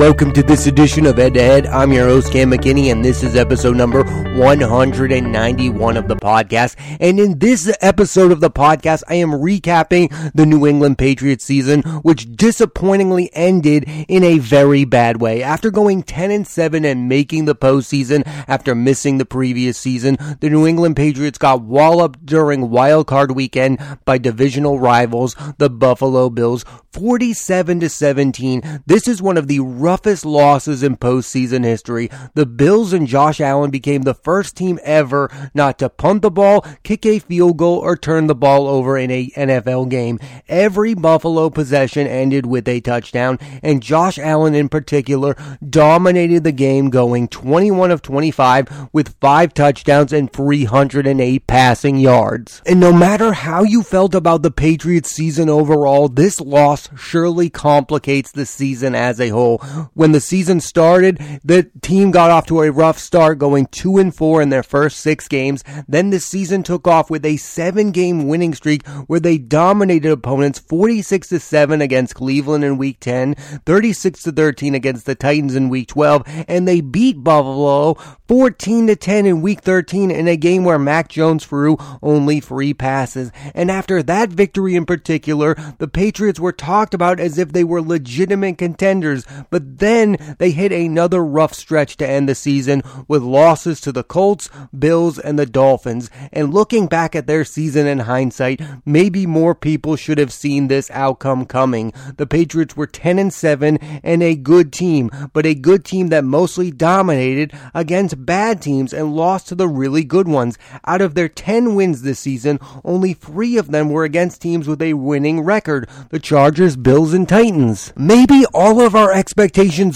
Welcome to this edition of Head to Head. I'm your host, Cam McKinney, and this is episode number 191 of the podcast. And in this episode of the podcast, I am recapping the New England Patriots season, which disappointingly ended in a very bad way. After going 10 and 7 and making the postseason after missing the previous season, the New England Patriots got walloped during wild card weekend by divisional rivals, the Buffalo Bills, 47 to 17. This is one of the roughest losses in postseason history. The Bills and Josh Allen became the first team ever not to punt the ball, kick a field goal, or turn the ball over in a NFL game. Every Buffalo possession ended with a touchdown, and Josh Allen in particular dominated the game going 21 of 25 with 5 touchdowns and 308 passing yards. And no matter how you felt about the Patriots season overall, this loss surely complicates the season as a whole. When the season started, the team got off to a rough start, going 2 and 4 in their first 6 games. Then the season took off with a 7-game winning streak where they dominated opponents 46 to 7 against Cleveland in week 10, 36 to 13 against the Titans in week 12, and they beat Buffalo 14 to 10 in week 13 in a game where Mac Jones threw only 3 passes. And after that victory in particular, the Patriots were talked about as if they were legitimate contenders, but then they hit another rough stretch to end the season with losses to the Colts, Bills, and the Dolphins. And looking back at their season in hindsight, maybe more people should have seen this outcome coming. The Patriots were 10 and 7 and a good team, but a good team that mostly dominated against bad teams and lost to the really good ones. Out of their 10 wins this season, only 3 of them were against teams with a winning record. The Chargers, Bills, and Titans. Maybe all of our expectations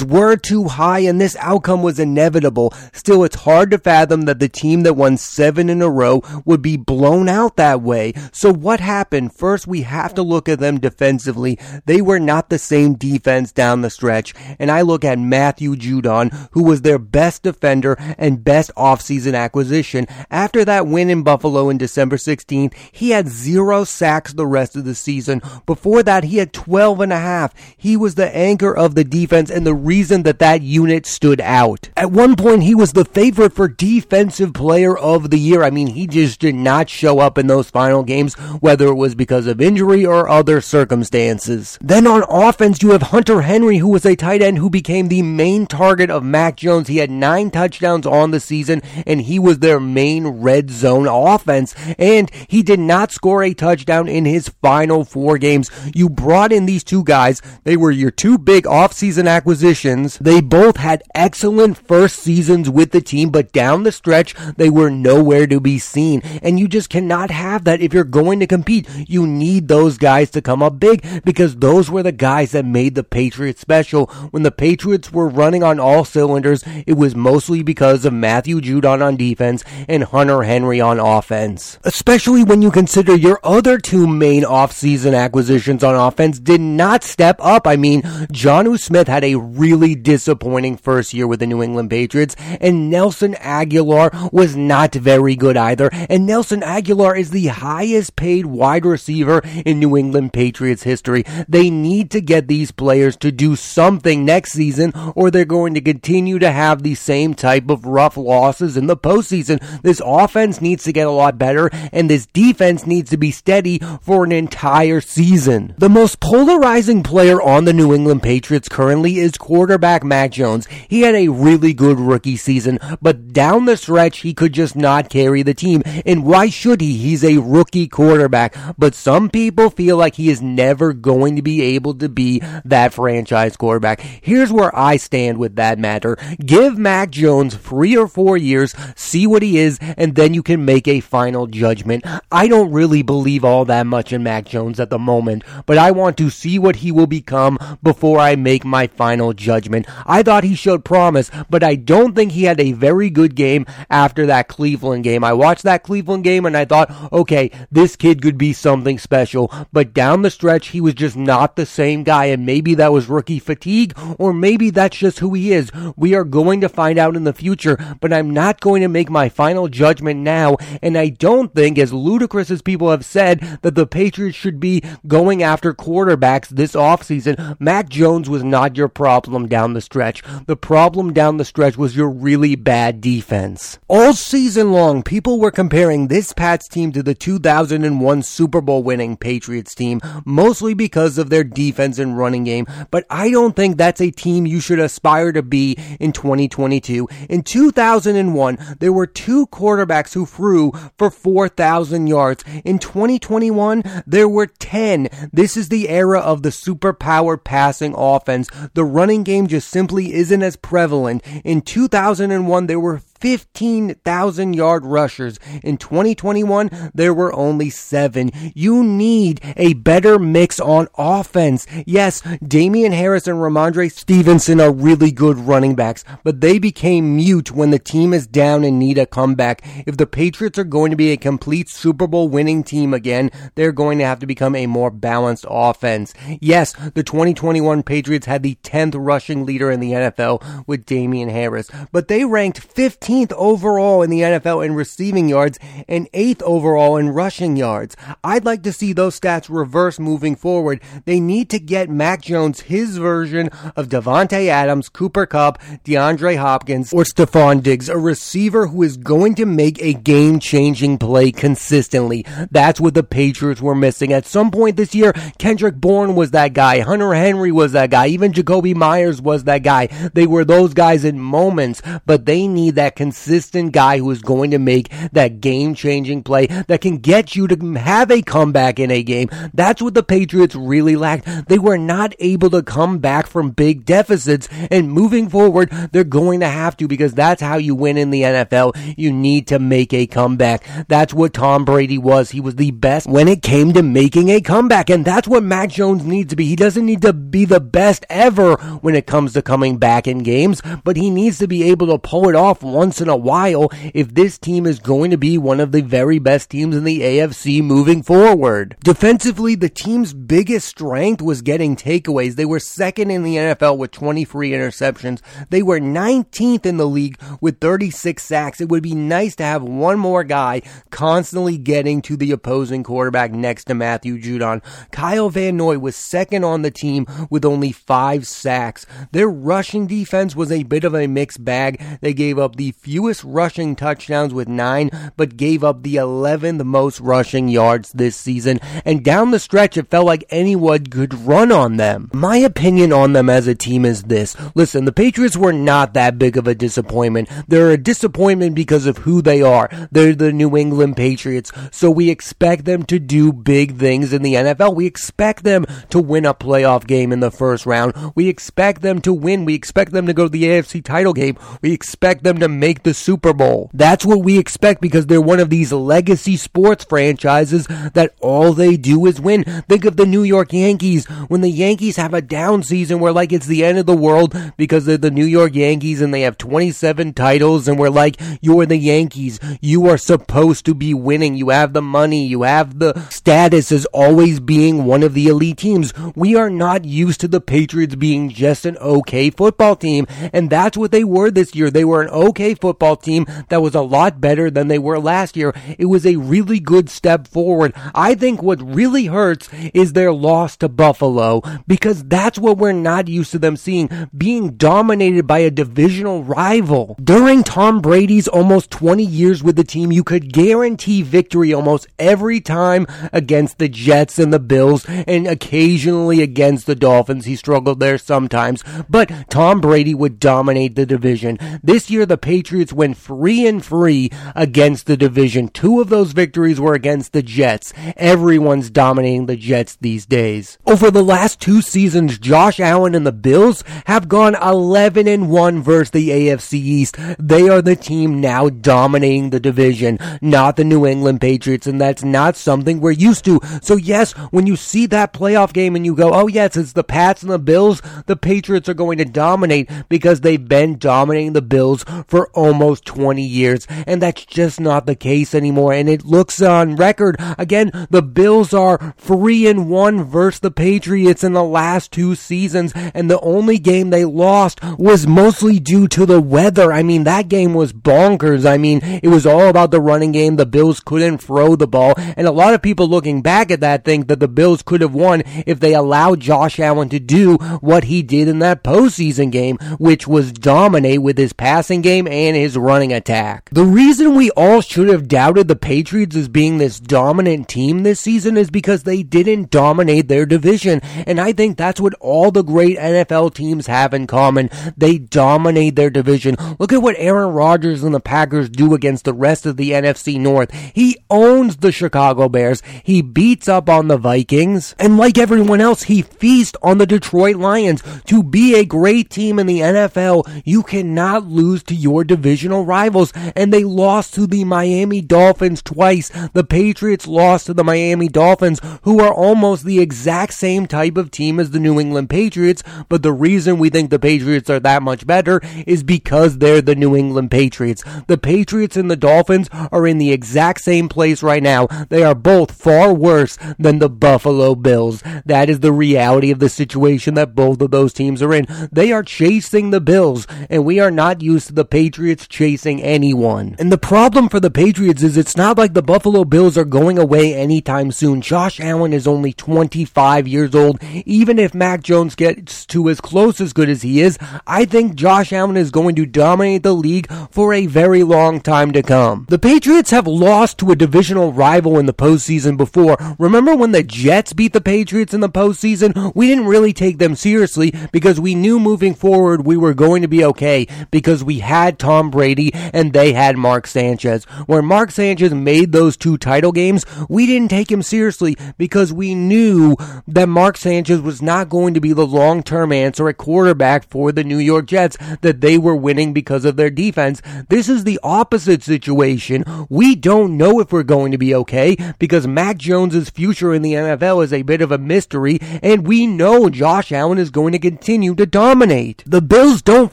were too high and this outcome was inevitable. Still, it's hard to fathom that the team that won seven in a row would be blown out that way. So what happened? First, we have to look at them defensively. They were not the same defense down the stretch. And I look at Matthew Judon, who was their best defender and best offseason acquisition. After that win in Buffalo in December 16th, he had zero sacks the rest of the season. Before that, he had 12 and a half. He was the anchor of the defense and the reason that that unit stood out. At one point, he was the favorite for defensive player of the year. I mean, he just did not show up in those final games, whether it was because of injury or other circumstances. Then on offense, you have Hunter Henry, who was a tight end who became the main target of Mac Jones. He had nine touchdowns on the season and he was their main red zone offense. And he did not score a touchdown in his final four games. You brought in these two guys. They were your two big offseason acquisitions. They both had excellent first seasons with the team, but down the stretch, they were nowhere to be seen. And you just cannot have that if you're going to compete. You need those guys to come up big because those were the guys that made the Patriots special. When the Patriots were running on all cylinders, it was mostly because of Matthew Judon on defense and Hunter Henry on offense. Especially when you consider your other two main offseason acquisitions on offense did not step up. I mean, Jonnu Smith had a really disappointing first year with the New England Patriots, and Nelson Agholor was not very good either. And Nelson Agholor is the highest paid wide receiver in New England Patriots history. They need to get these players to do something next season, or they're going to continue to have the same type of rough losses in the postseason. This offense needs to get a lot better, and this defense needs to be steady for an entire season. The most polarizing player on the New England Patriots currently is quarterback Mac Jones. He had a really good rookie season, but down the stretch, he could just not carry the team. And why should he? He's a rookie quarterback. But some people feel like he is never going to be able to be that franchise quarterback. Here's where I stand with that matter. Give Mac Jones three or four years, see what he is, and then you can make a final judgment. I don't really believe all that much in Mac Jones at the moment, but I want to see what he will become before I make my final judgment. I thought he showed promise, but I don't think he had a very good game after that Cleveland game. I watched that Cleveland game and I thought, okay, this kid could be something special, but down the stretch, he was just not the same guy, and maybe that was rookie fatigue, or maybe that's just who he is. We are going to find out in the future, but I'm not going to make my final judgment now, and I don't think, as ludicrous as people have said, that the Patriots should be going after quarterbacks this offseason, Mac Jones was not your problem down the stretch. The problem down the stretch was your really bad defense. All season long, people were comparing this Pats team to the 2001 Super Bowl winning Patriots team, mostly because of their defense and running game, but I don't think that's a team you should aspire to be in 2022. In 2001, there were two quarterbacks who threw for 4,000 yards. In 2021, there were 10. This is the era of the super-powered passing offense. The running game just simply isn't as prevalent. In 2001, there were 15,000 yard rushers. In 2021, there were only seven. You need a better mix on offense. Yes, Damien Harris and Rhamondre Stevenson are really good running backs, but they became mute when the team is down and need a comeback. If the Patriots are going to be a complete Super Bowl winning team again, they're going to have to become a more balanced offense. Yes, the 2021 Patriots had the 10th rushing leader in the NFL with Damien Harris, but they ranked 15 15th overall in the NFL in receiving yards and 8th overall in rushing yards. I'd like to see those stats reverse moving forward. They need to get Mac Jones his version of Davante Adams, Cooper Kupp, DeAndre Hopkins, or Stefon Diggs, a receiver who is going to make a game-changing play consistently. That's what the Patriots were missing. At some point this year, Kendrick Bourne was that guy, Hunter Henry was that guy, even Jakobi Meyers was that guy. They were those guys in moments, but they need that consistent guy who is going to make that game changing play that can get you to have a comeback in a game. That's what the Patriots really lacked. They were not able to come back from big deficits and moving forward, they're going to have to because that's how you win in the NFL. You need to make a comeback. That's what Tom Brady was. He was the best when it came to making a comeback and that's what Mac Jones needs to be. He doesn't need to be the best ever when it comes to coming back in games, but he needs to be able to pull it off once once in a while if this team is going to be one of the very best teams in the AFC moving forward. Defensively, the team's biggest strength was getting takeaways. They were second in the NFL with 23 interceptions. They were 19th in the league with 36 sacks. It would be nice to have one more guy constantly getting to the opposing quarterback next to Matthew Judon. Kyle Van Noy was second on the team with only five sacks. Their rushing defense was a bit of a mixed bag. They gave up the fewest rushing touchdowns with nine, but gave up the 11th most rushing yards this season. And down the stretch, it felt like anyone could run on them. My opinion on them as a team is this. Listen, the Patriots were not that big of a disappointment. They're a disappointment because of who they are. They're the New England Patriots. So we expect them to do big things in the NFL. We expect them to win a playoff game in the first round. We expect them to win. We expect them to go to the AFC title game. We expect them to make the Super Bowl. That's what we expect because they're one of these legacy sports franchises that all they do is win. Think of the New York Yankees. When the Yankees have a down season where like it's the end of the world because they're the New York Yankees and they have 27 titles and we're like, you're the Yankees. You are supposed to be winning. You have the money. You have the status as always being one of the elite teams. We are not used to the Patriots being just an okay football team. And that's what they were this year. They were an okay football team that was a lot better than they were last year. It was a really good step forward. I think what really hurts is their loss to Buffalo because that's what we're not used to them seeing being dominated by a divisional rival. During Tom Brady's almost 20 years with the team, you could guarantee victory almost every time against the Jets and the Bills and occasionally against the Dolphins. He struggled there sometimes, but Tom Brady would dominate the division. This year, the Patriots Patriots went free and free against the division. Two of those victories were against the Jets. Everyone's dominating the Jets these days. Over the last two seasons, Josh Allen and the Bills have gone 11 and 1 versus the AFC East. They are the team now dominating the division, not the New England Patriots, and that's not something we're used to. So yes, when you see that playoff game and you go, oh yes, it's the Pats and the Bills, the Patriots are going to dominate because they've been dominating the Bills for almost 20 years. And that's just not the case anymore. And it looks on record. Again, the Bills are 3 and 1 versus the Patriots in the last two seasons. And the only game they lost was mostly due to the weather. I mean, that game was bonkers. I mean, it was all about the running game. The Bills couldn't throw the ball. And a lot of people looking back at that think that the Bills could have won if they allowed Josh Allen to do what he did in that postseason game, which was dominate with his passing game and his running attack. The reason we all should have doubted the Patriots as being this dominant team this season is because they didn't dominate their division. And I think that's what all the great NFL teams have in common. They dominate their division. Look at what Aaron Rodgers and the Packers do against the rest of the NFC North. He owns the Chicago Bears. He beats up on the Vikings. And like everyone else, he feasts on the Detroit Lions. To be a great team in the NFL, you cannot lose to your divisional rivals. And they lost to the Miami Dolphins twice. The Patriots lost to the Miami Dolphins, who are almost the exact same type of team as the New England Patriots. But the reason we think the Patriots are that much better is because they're the New England Patriots. The Patriots and the Dolphins are in the exact same place right now. They are both far worse than the Buffalo Bills. That is the reality of the situation that both of those teams are in. They are chasing the Bills, and we are not used to the Patriots chasing anyone. And the problem for the Patriots is it's not like the Buffalo Bills are going away anytime soon. Josh Allen is only 25 years old. Even if Mac Jones gets to as close as good as he is, I think Josh Allen is going to dominate the league for a very long time to come. The Patriots have lost to a divisional rival in the postseason before. Remember when the Jets beat the Patriots in the postseason? We didn't really take them seriously because we knew moving forward we were going to be okay because we had Tom Brady and they had Mark Sanchez. When Mark Sanchez made those two title games, we didn't take him seriously because we knew that Mark Sanchez was not going to be the long-term answer at quarterback for the New York Jets, that they were winning because of their defense. This is the opposite situation. We don't know if we're going to be okay because Mac Jones's future in the NFL is a bit of a mystery and we know Josh Allen is going to continue to dominate. The Bills don't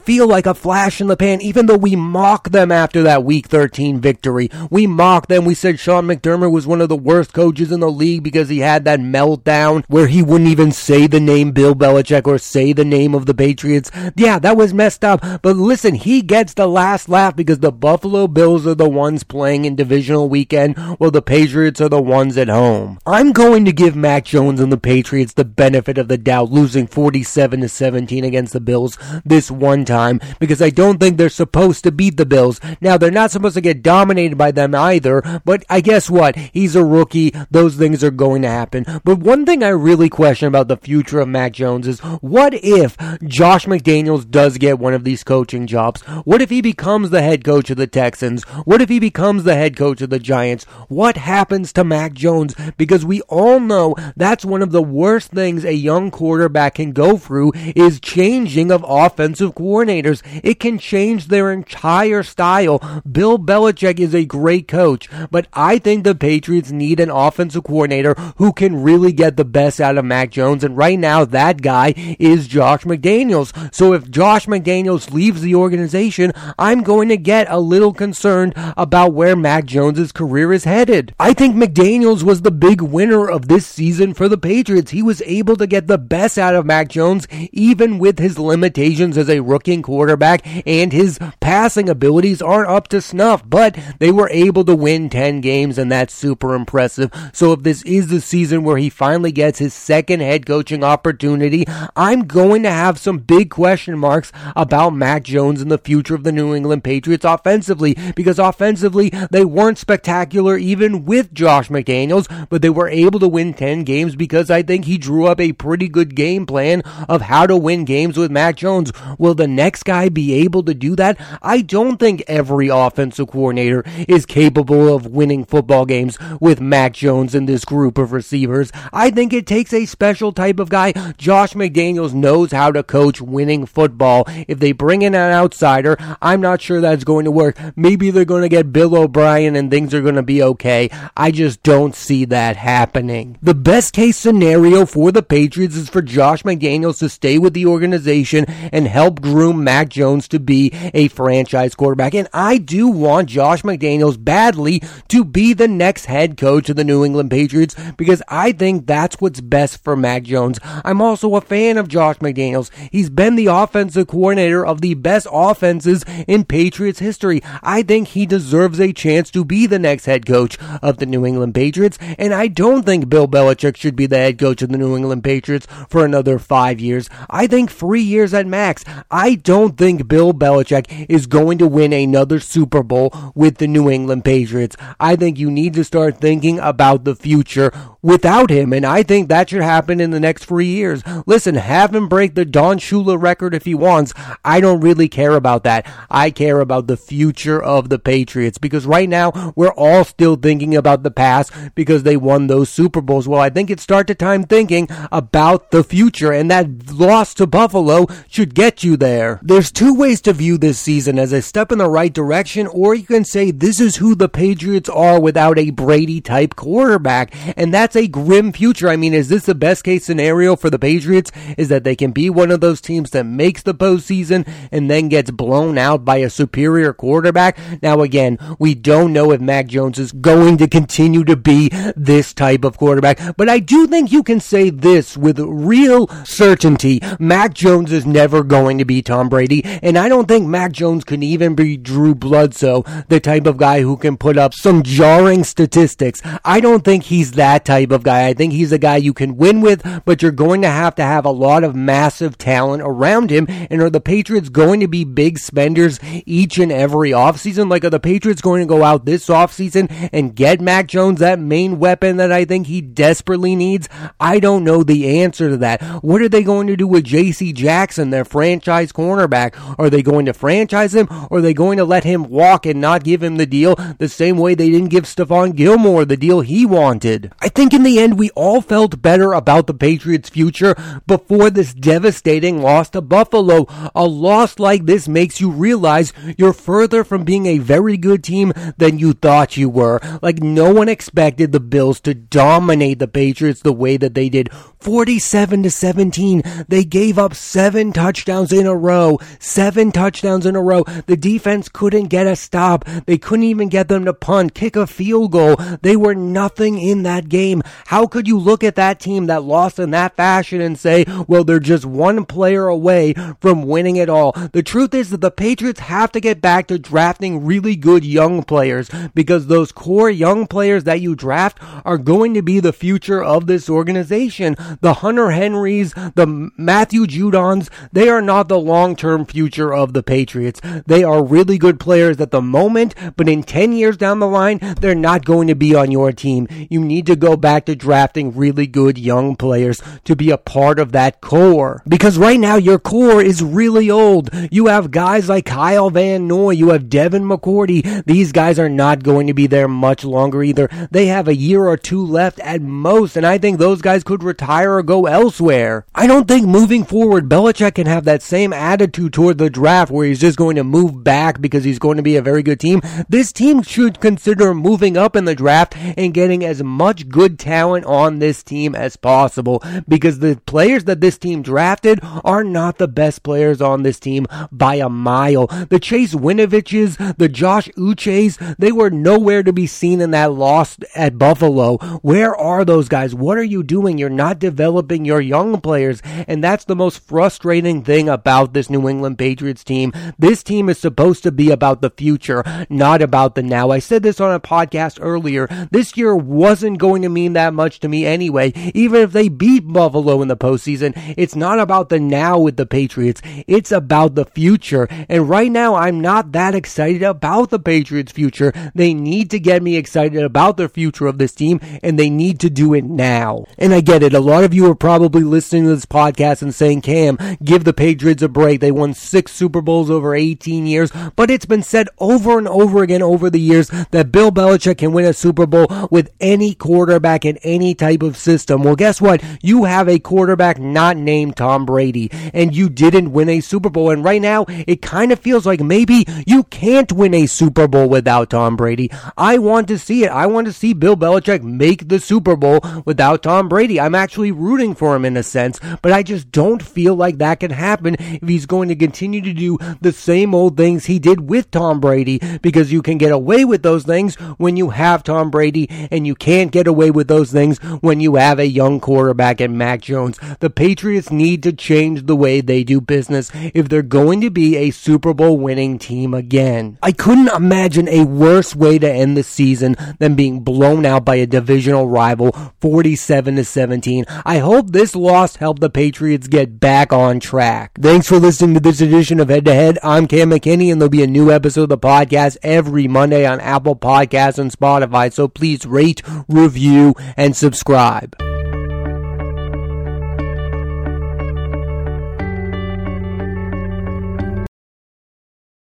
feel like a flash in the pan even though we mock them after that week 13 victory. We mocked them. We said Sean McDermott was one of the worst coaches in the league because he had that meltdown where he wouldn't even say the name Bill Belichick or say the name of the Patriots. Yeah, that was messed up. But listen, he gets the last laugh because the Buffalo Bills are the ones playing in divisional weekend while the Patriots are the ones at home. I'm going to give Mac Jones and the Patriots the benefit of the doubt losing 47 to 17 against the Bills this one time because I don't think they're supposed to beat the Bills. Now, they're not supposed to get dominated by them either, but I guess what? He's a rookie. Those things are going to happen. But one thing I really question about the future of Mac Jones is what if Josh McDaniels does get one of these coaching jobs? What if he becomes the head coach of the Texans? What if he becomes the head coach of the Giants? What happens to Mac Jones? Because we all know that's one of the worst things a young quarterback can go through is changing of offensive coordinators. It can change their entire style. Bill Belichick is a great coach, but I think the Patriots need an offensive coordinator who can really get the best out of Mac Jones. And right now, that guy is Josh McDaniels. So if Josh McDaniels leaves the organization, I'm going to get a little concerned about where Mac Jones's career is headed. I think McDaniels was the big winner of this season for the Patriots. He was able to get the best out of Mac Jones, even with his limitations as a rookie quarterback and his passing abilities aren't up to snuff, but they were able to win 10 games and that's super impressive. So if this is the season where he finally gets his second head coaching opportunity, I'm going to have some big question marks about Mac Jones and the future of the New England Patriots offensively because offensively they weren't spectacular even with Josh McDaniels, but they were able to win 10 games because I think he drew up a pretty good game plan of how to win games with Mac Jones. Will the next guy be able to do that? I don't think every offensive coordinator is capable of winning football games with Mac Jones and this group of receivers. I think it takes a special type of guy. Josh McDaniels knows how to coach winning football. If they bring in an outsider, I'm not sure that's going to work. Maybe they're going to get Bill O'Brien and things are going to be okay. I just don't see that happening. The best case scenario for the Patriots is for Josh McDaniels to stay with the organization and help groom Mac Jones to be a franchise quarterback. And I do want Josh McDaniels badly to be the next head coach of the New England Patriots because I think that's what's best for Mac Jones. I'm also a fan of Josh McDaniels. He's been the offensive coordinator of the best offenses in Patriots history. I think he deserves a chance to be the next head coach of the New England Patriots. And I don't think Bill Belichick should be the head coach of the New England Patriots for another five years. I think three years at max. I don't think Bill Belichick is going to win another Super Bowl with the New England Patriots. I think you need to start thinking about the future without him, and I think that should happen in the next three years. Listen, have him break the Don Shula record if he wants. I don't really care about that. I care about the future of the Patriots because right now we're all still thinking about the past because they won those Super Bowls. Well, I think it's start to time thinking about the future, and that loss to Buffalo should get you there. There's two ways to view this season as a step in the right direction, or you can say this is who the Patriots are without a Brady type quarterback, and that's a grim future. I mean, is this the best case scenario for the Patriots? Is that they can be one of those teams that makes the postseason and then gets blown out by a superior quarterback? Now, again, we don't know if Mac Jones is going to continue to be this type of quarterback, but I do think you can say this with real certainty. Mac Jones is never going to be Tom Brady, and I don't think Mac Jones can even be Drew Bledsoe, the type of guy who can put up some jarring statistics. I don't think he's that type of guy. I think he's a guy you can win with, but you're going to have to have a lot of massive talent around him. And are the Patriots going to be big spenders each and every offseason? Like, are the Patriots going to go out this offseason and get Mac Jones, that main weapon that I think he desperately needs? I don't know the answer to that. What are they going to do with J.C. Jackson, their franchise cornerback? Are they going to franchise him or are they going to let him walk and not give him the deal the same way they didn't give Stephon Gilmore the deal he wanted? I think in the end, we all felt better about the Patriots' future before this devastating loss to Buffalo. A loss like this makes you realize you're further from being a very good team than you thought you were. Like, no one expected the Bills to dominate the Patriots the way that they did 47 to 17. They gave up seven touchdowns in a row. Seven touchdowns in a row. The defense couldn't get a stop. They couldn't even get them to punt, kick a field goal. They were nothing in that game. How could you look at that team that lost in that fashion and say, well, they're just one player away from winning it all? The truth is that the Patriots have to get back to drafting really good young players because those core young players that you draft are going to be the future of this organization the Hunter Henrys, the Matthew Judons, they are not the long term future of the Patriots. They are really good players at the moment, but in 10 years down the line, they're not going to be on your team. You need to go back to drafting really good young players to be a part of that core. Because right now, your core is really old. You have guys like Kyle Van Noy, you have Devin McCourty. These guys are not going to be there much longer either. They have a year or two left at most, and I think those guys could retire or go elsewhere. I don't think moving forward, Belichick can have that same attitude toward the draft where he's just going to move back because he's going to be a very good team. This team should consider moving up in the draft and getting as much good talent on this team as possible because the players that this team drafted are not the best players on this team by a mile. The Chase Winoviches, the Josh Uches, they were nowhere to be seen in that loss at Buffalo. Where are those guys? What are you doing? You're not developing your young players. And that's the most frustrating thing about this New England Patriots team. This team is supposed to be about the future, not about the now. I said this on a podcast earlier. This year wasn't going to mean that much to me anyway. Even if they beat Buffalo in the postseason, it's not about the now with the Patriots. It's about the future. And right now, I'm not that excited about the Patriots' future. They need to get me excited about the future of this team, and they need to do it now. And I get it. A lot lot of you are probably listening to this podcast and saying, Cam, give the Patriots a break. They won six Super Bowls over 18 years, but it's been said over and over again over the years that Bill Belichick can win a Super Bowl with any quarterback in any type of system. Well, guess what? You have a quarterback not named Tom Brady, and you didn't win a Super Bowl. And right now, it kind of feels like maybe you can't win a Super Bowl without Tom Brady. I want to see it. I want to see Bill Belichick make the Super Bowl without Tom Brady. I'm actually actually rooting for him in a sense, but I just don't feel like that can happen if he's going to continue to do the same old things he did with Tom Brady because you can get away with those things when you have Tom Brady and you can't get away with those things when you have a young quarterback in Mac Jones. The Patriots need to change the way they do business if they're going to be a Super Bowl winning team again. I couldn't imagine a worse way to end the season than being blown out by a divisional rival 47 to 17. I hope this loss helped the Patriots get back on track. Thanks for listening to this edition of Head to Head. I'm Cam McKinney and there'll be a new episode of the podcast every Monday on Apple Podcasts and Spotify. So please rate, review, and subscribe.